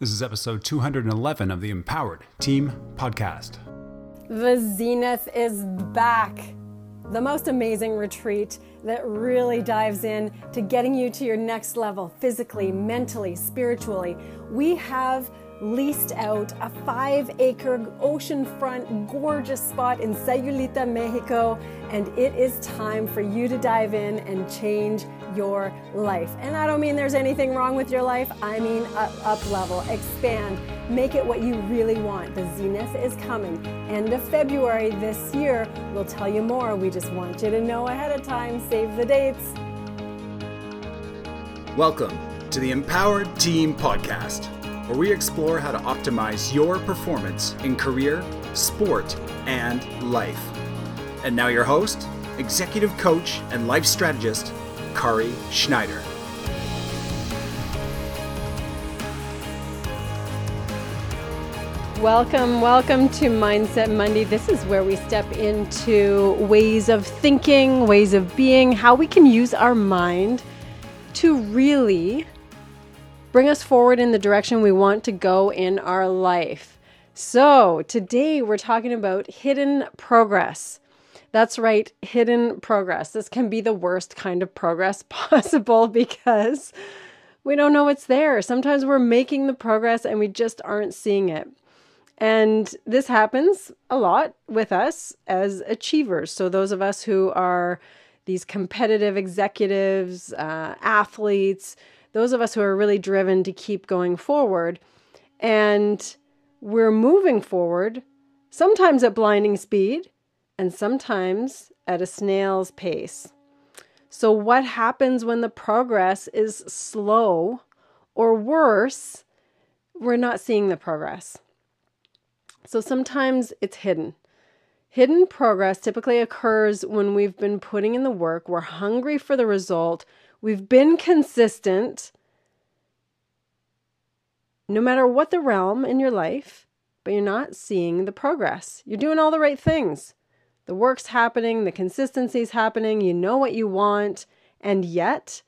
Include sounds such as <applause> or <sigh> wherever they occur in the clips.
This is episode 211 of the Empowered Team Podcast. The Zenith is back. The most amazing retreat that really dives in to getting you to your next level physically, mentally, spiritually. We have leased out a five acre oceanfront gorgeous spot in Sayulita, Mexico, and it is time for you to dive in and change your life. And I don't mean there's anything wrong with your life, I mean up, up level, expand, make it what you really want. The Zenith is coming. End of February this year. We'll tell you more. We just want you to know ahead of time. Save the dates. Welcome to the Empowered Team Podcast where we explore how to optimize your performance in career, sport, and life. And now, your host, executive coach, and life strategist, Kari Schneider. Welcome, welcome to Mindset Monday. This is where we step into ways of thinking, ways of being, how we can use our mind to really bring us forward in the direction we want to go in our life. So, today we're talking about hidden progress. That's right, hidden progress. This can be the worst kind of progress <laughs> possible because we don't know it's there. Sometimes we're making the progress and we just aren't seeing it. And this happens a lot with us as achievers. So, those of us who are these competitive executives, uh, athletes, those of us who are really driven to keep going forward. And we're moving forward, sometimes at blinding speed and sometimes at a snail's pace. So, what happens when the progress is slow or worse, we're not seeing the progress? So, sometimes it's hidden. Hidden progress typically occurs when we've been putting in the work, we're hungry for the result, We've been consistent no matter what the realm in your life, but you're not seeing the progress. You're doing all the right things. The work's happening, the consistency's happening, you know what you want, and yet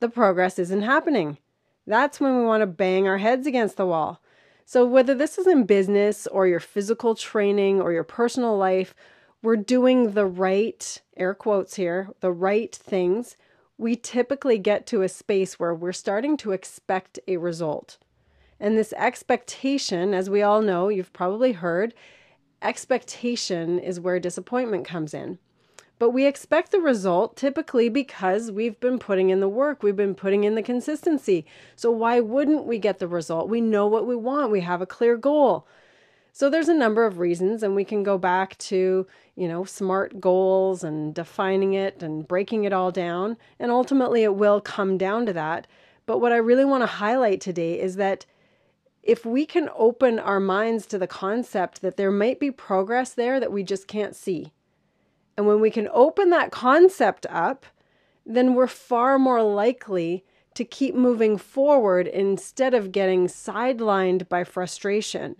the progress isn't happening. That's when we want to bang our heads against the wall. So, whether this is in business or your physical training or your personal life, we're doing the right, air quotes here, the right things we typically get to a space where we're starting to expect a result. And this expectation, as we all know, you've probably heard, expectation is where disappointment comes in. But we expect the result typically because we've been putting in the work, we've been putting in the consistency. So, why wouldn't we get the result? We know what we want, we have a clear goal. So there's a number of reasons, and we can go back to, you know, SMART goals and defining it and breaking it all down. And ultimately, it will come down to that. But what I really want to highlight today is that if we can open our minds to the concept that there might be progress there that we just can't see, and when we can open that concept up, then we're far more likely to keep moving forward instead of getting sidelined by frustration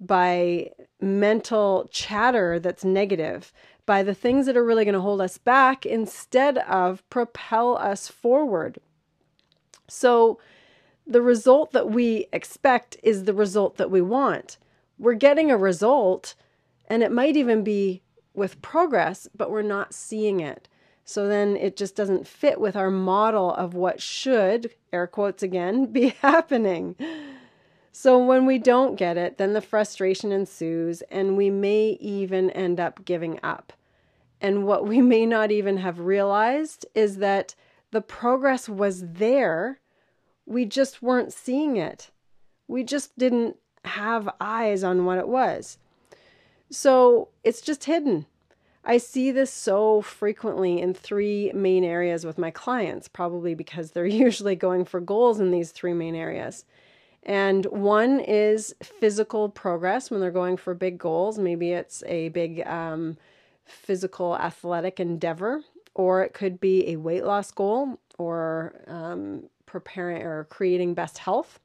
by mental chatter that's negative, by the things that are really going to hold us back instead of propel us forward. So, the result that we expect is the result that we want. We're getting a result, and it might even be with progress, but we're not seeing it. So then it just doesn't fit with our model of what should, air quotes again, <laughs> be happening. So when we don't get it, then the frustration ensues, and we may even end up giving up. And what we may not even have realized is that the progress was there, we just weren't seeing it. We just didn't have eyes on what it was. So it's just hidden. I see this so frequently in three main areas with my clients, probably because they're <laughs> usually going for goals in these three main areas. And one is physical progress when they're going for big goals. Maybe it's a big um, physical athletic endeavor, or it could be a weight loss goal or um, preparing or creating best health.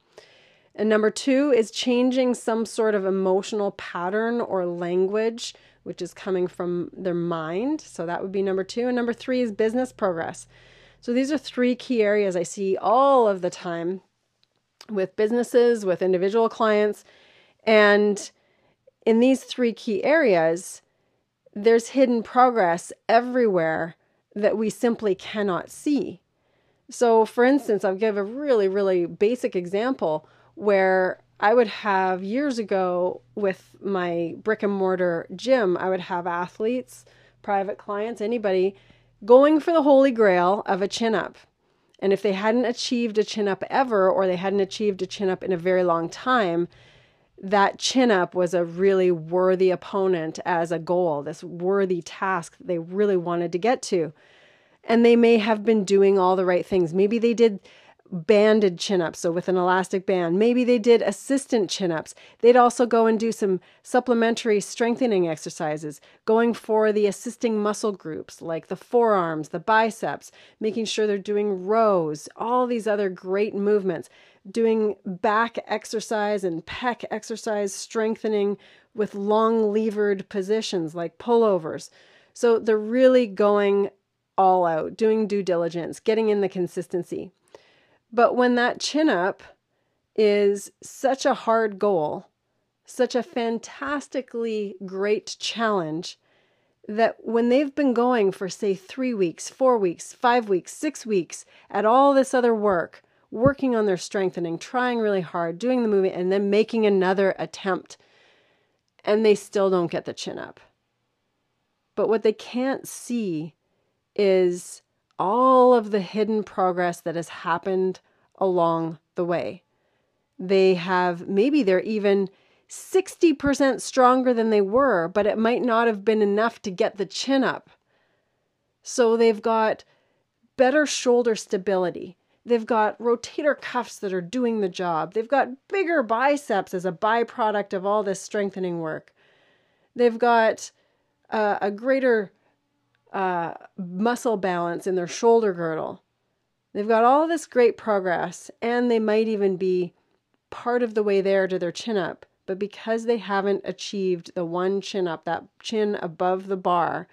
And number two is changing some sort of emotional pattern or language, which is coming from their mind. So that would be number two. And number three is business progress. So these are three key areas I see all of the time with businesses, with individual clients. And in these three key areas, there's hidden progress everywhere that we simply cannot see. So, for instance, I'll give a really, really basic example where I would have years ago with my brick and mortar gym, I would have athletes, private clients, anybody going for the holy grail of a chin up. And if they hadn't achieved a chin up ever, or they hadn't achieved a chin up in a very long time, that chin up was a really worthy opponent as a goal, this worthy task that they really wanted to get to. And they may have been doing all the right things. Maybe they did banded chin ups, so with an elastic band. Maybe they did assistant chin ups. They'd also go and do some supplementary strengthening exercises, going for the assisting muscle groups like the forearms, the biceps, making sure they're doing rows, all these other great movements, doing back exercise and pec exercise strengthening with long levered positions like pullovers. So they're really going all out, doing due diligence, getting in the consistency. But when that chin up is such a hard goal, such a fantastically great challenge, that when they've been going for, say, three weeks, four weeks, five weeks, six weeks at all this other work, working on their strengthening, trying really hard, doing the movement, and then making another attempt, and they still don't get the chin up. But what they can't see is all of the hidden progress that has happened along the way. They have, maybe they're even 60% stronger than they were, but it might not have been enough to get the chin up. So they've got better shoulder stability. They've got rotator cuffs that are doing the job. They've got bigger biceps as a byproduct of all this strengthening work. They've got uh, a greater uh, muscle balance in their shoulder girdle. They've got all this great progress, and they might even be part of the way there to their chin up. But because they haven't achieved the one chin up, that chin above the bar,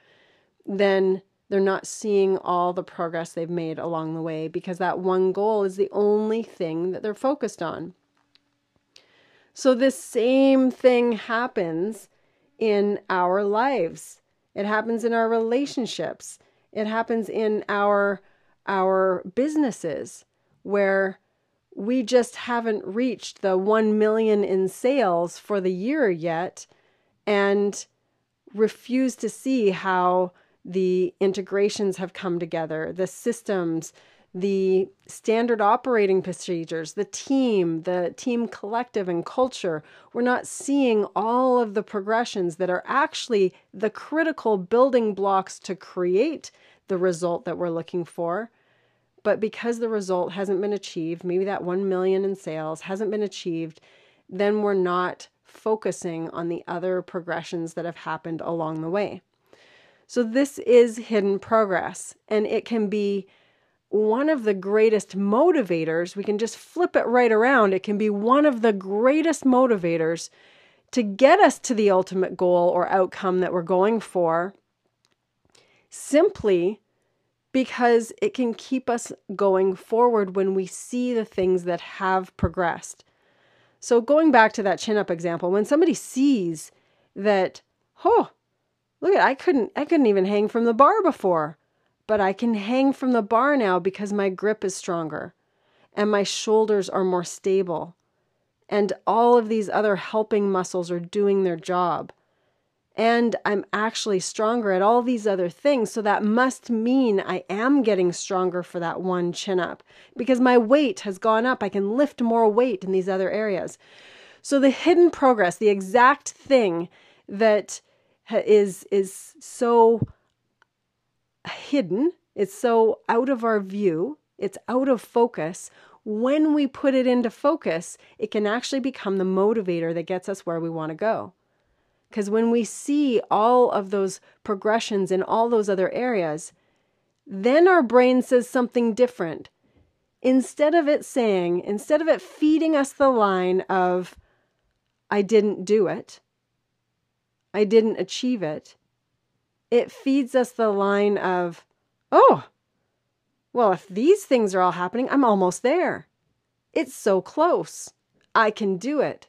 then they're not seeing all the progress they've made along the way because that one goal is the only thing that they're focused on. So, this same thing happens in our lives. It happens in our relationships. It happens in our our businesses where we just haven't reached the 1 million in sales for the year yet and refuse to see how the integrations have come together, the systems, the standard operating procedures, the team, the team collective and culture. We're not seeing all of the progressions that are actually the critical building blocks to create the result that we're looking for. But because the result hasn't been achieved, maybe that 1 million in sales hasn't been achieved, then we're not focusing on the other progressions that have happened along the way. So, this is hidden progress, and it can be one of the greatest motivators. We can just flip it right around. It can be one of the greatest motivators to get us to the ultimate goal or outcome that we're going for simply because it can keep us going forward when we see the things that have progressed. So, going back to that chin up example, when somebody sees that, oh, look at I couldn't I couldn't even hang from the bar before but I can hang from the bar now because my grip is stronger and my shoulders are more stable. And all of these other helping muscles are doing their job. And I'm actually stronger at all these other things. So that must mean I am getting stronger for that one chin up because my weight has gone up. I can lift more weight in these other areas. So the hidden progress, the exact thing that is is so hidden, it's so out of our view, it's out of focus. When we put it into focus, it can actually become the motivator that gets us where we want to go. Because when we see all of those progressions in all those other areas, then our brain says something different. Instead of it saying, instead of it feeding us the line of, I didn't do it, I didn't achieve it, it feeds us the line of, oh, well, if these things are all happening, I'm almost there. It's so close. I can do it.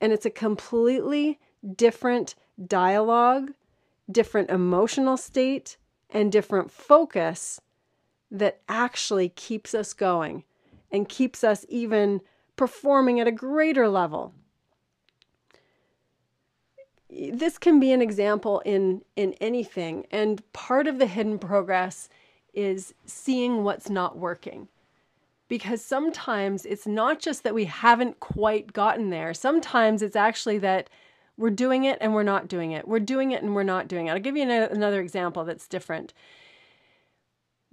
And it's a completely different dialogue, different emotional state, and different focus that actually keeps us going and keeps us even performing at a greater level. This can be an example in, in anything, and part of the hidden progress is seeing what's not working. Because sometimes it's not just that we haven't quite gotten there, sometimes it's actually that we're doing it and we're not doing it. We're doing it and we're not doing it. I'll give you another example that's different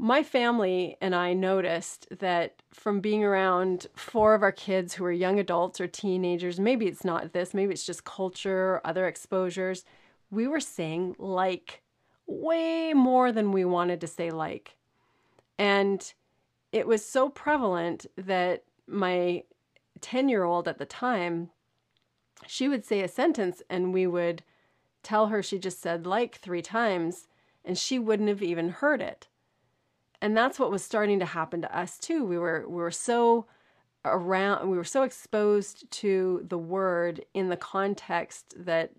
my family and I noticed that from being around four of our kids who are young adults or teenagers, maybe it's not this, maybe it's just culture or other exposures, we were saying like way more than we wanted to say like. And it was so prevalent that my 10 year old at the time, she would say a sentence and we would tell her she just said like three times and she wouldn't have even heard it and that's what was starting to happen to us too. We were we were so around we were so exposed to the word in the context that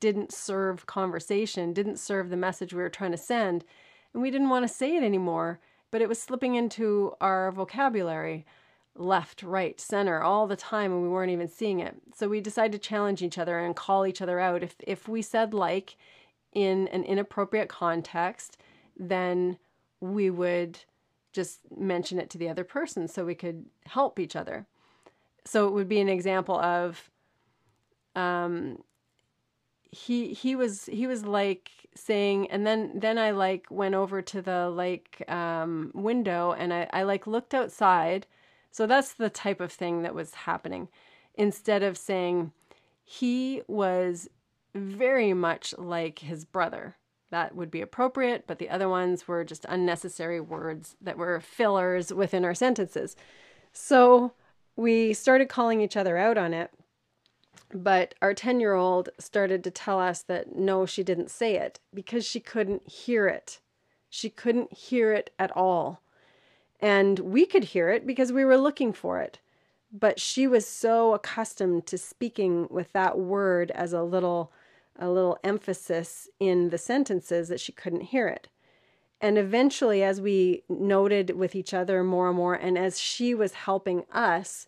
didn't serve conversation didn't serve the message we were trying to send and we didn't want to say it anymore but it was slipping into our vocabulary left right center all the time and we weren't even seeing it. So we decided to challenge each other and call each other out. If if we said like in an inappropriate context then we would just mention it to the other person so we could help each other. So it would be an example of um he he was he was like saying and then then I like went over to the like um window and I, I like looked outside. So that's the type of thing that was happening. Instead of saying he was very much like his brother that would be appropriate, but the other ones were just unnecessary words that were fillers within our sentences. So we started calling each other out on it. But our 10 year old started to tell us that no, she didn't say it because she couldn't hear it. She couldn't hear it at all. And we could hear it because we were looking for it. But she was so accustomed to speaking with that word as a little a little emphasis in the sentences that she couldn't hear it. And eventually, as we noted with each other more and more, and as she was helping us,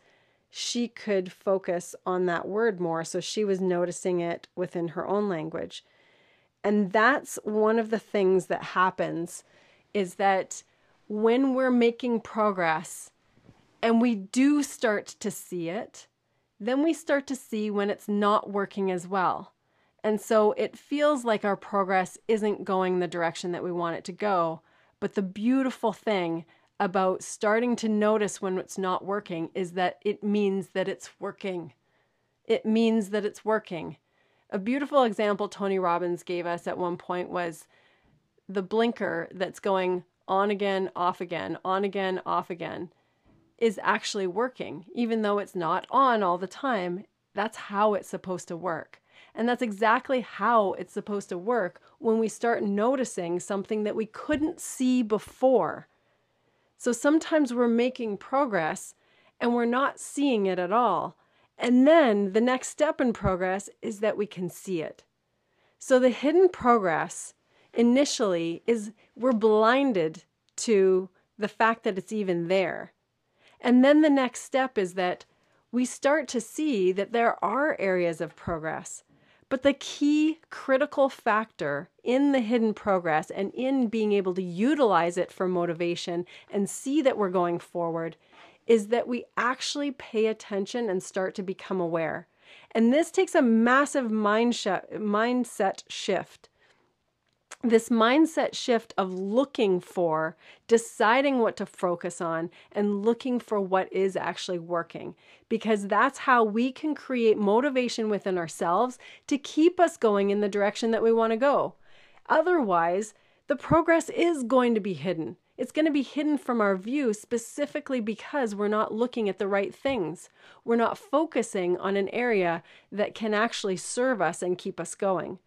she could focus on that word more. So she was noticing it within her own language. And that's one of the things that happens is that when we're making progress and we do start to see it, then we start to see when it's not working as well. And so it feels like our progress isn't going the direction that we want it to go. But the beautiful thing about starting to notice when it's not working is that it means that it's working. It means that it's working. A beautiful example Tony Robbins gave us at one point was the blinker that's going on again, off again, on again, off again is actually working, even though it's not on all the time. That's how it's supposed to work. And that's exactly how it's supposed to work when we start noticing something that we couldn't see before. So sometimes we're making progress and we're not seeing it at all. And then the next step in progress is that we can see it. So the hidden progress initially is we're blinded to the fact that it's even there. And then the next step is that we start to see that there are areas of progress but the key critical factor in the hidden progress and in being able to utilize it for motivation and see that we're going forward is that we actually pay attention and start to become aware. And this takes a massive mind mindset shift this mindset shift of looking for, deciding what to focus on, and looking for what is actually working. Because that's how we can create motivation within ourselves to keep us going in the direction that we want to go. Otherwise, the progress is going to be hidden. It's going to be hidden from our view specifically because we're not looking at the right things. We're not focusing on an area that can actually serve us and keep us going.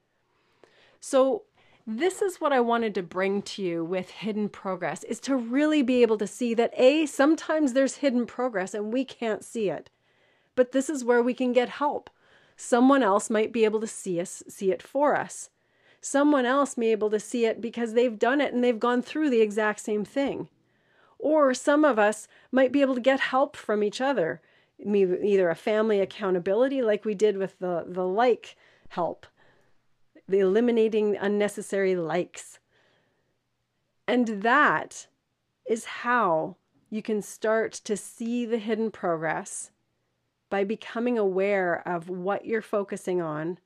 So, this is what I wanted to bring to you with hidden progress is to really be able to see that A, sometimes there's hidden progress and we can't see it. But this is where we can get help. Someone else might be able to see us see it for us. Someone else may be able to see it because they've done it and they've gone through the exact same thing. Or some of us might be able to get help from each other, either a family accountability like we did with the the like help the eliminating unnecessary likes. And that is how you can start to see the hidden progress by becoming aware of what you're focusing on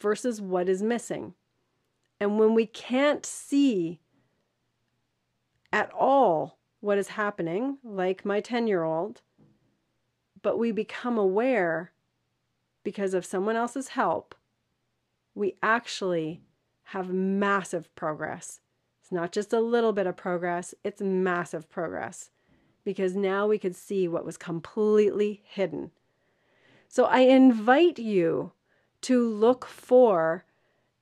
versus what is missing. And when we can't see at all what is happening, like my 10 year old, but we become aware because of someone else's help, we actually have massive progress. It's not just a little bit of progress, it's massive progress because now we could see what was completely hidden. So I invite you to look for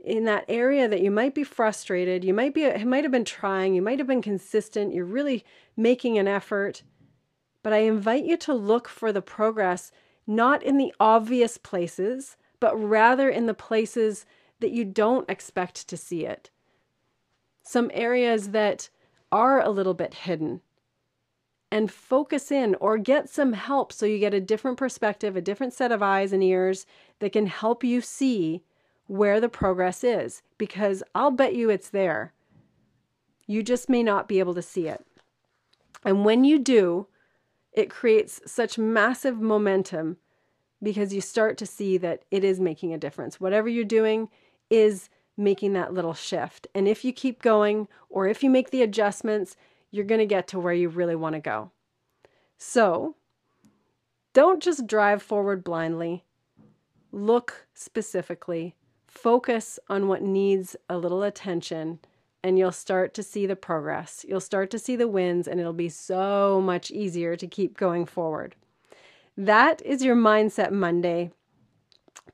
in that area that you might be frustrated, you might be you might have been trying, you might have been consistent, you're really making an effort, but I invite you to look for the progress not in the obvious places, but rather in the places that you don't expect to see it. Some areas that are a little bit hidden. And focus in or get some help so you get a different perspective, a different set of eyes and ears that can help you see where the progress is. Because I'll bet you it's there. You just may not be able to see it. And when you do, it creates such massive momentum because you start to see that it is making a difference. Whatever you're doing is making that little shift. And if you keep going or if you make the adjustments, you're going to get to where you really want to go. So don't just drive forward blindly. Look specifically, focus on what needs a little attention, and you'll start to see the progress. You'll start to see the wins, and it'll be so much easier to keep going forward. That is your Mindset Monday.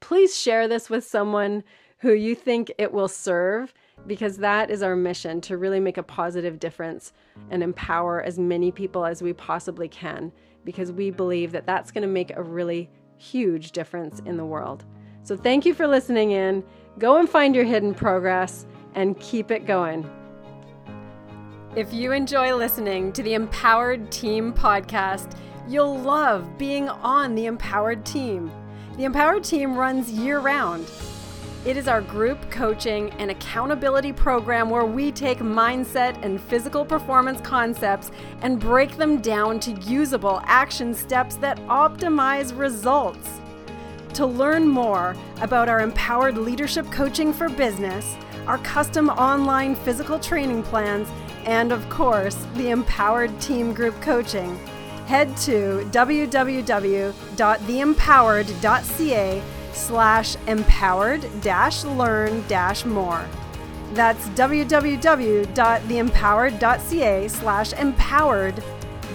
Please share this with someone who you think it will serve because that is our mission to really make a positive difference and empower as many people as we possibly can because we believe that that's going to make a really huge difference in the world. So, thank you for listening in. Go and find your hidden progress and keep it going. If you enjoy listening to the Empowered Team podcast, You'll love being on the Empowered Team. The Empowered Team runs year round. It is our group coaching and accountability program where we take mindset and physical performance concepts and break them down to usable action steps that optimize results. To learn more about our empowered leadership coaching for business, our custom online physical training plans, and of course, the empowered team group coaching, head to www.theempowered.ca slash empowered dash learn dash more. That's www.theempowered.ca slash empowered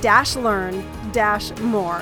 dash learn dash more.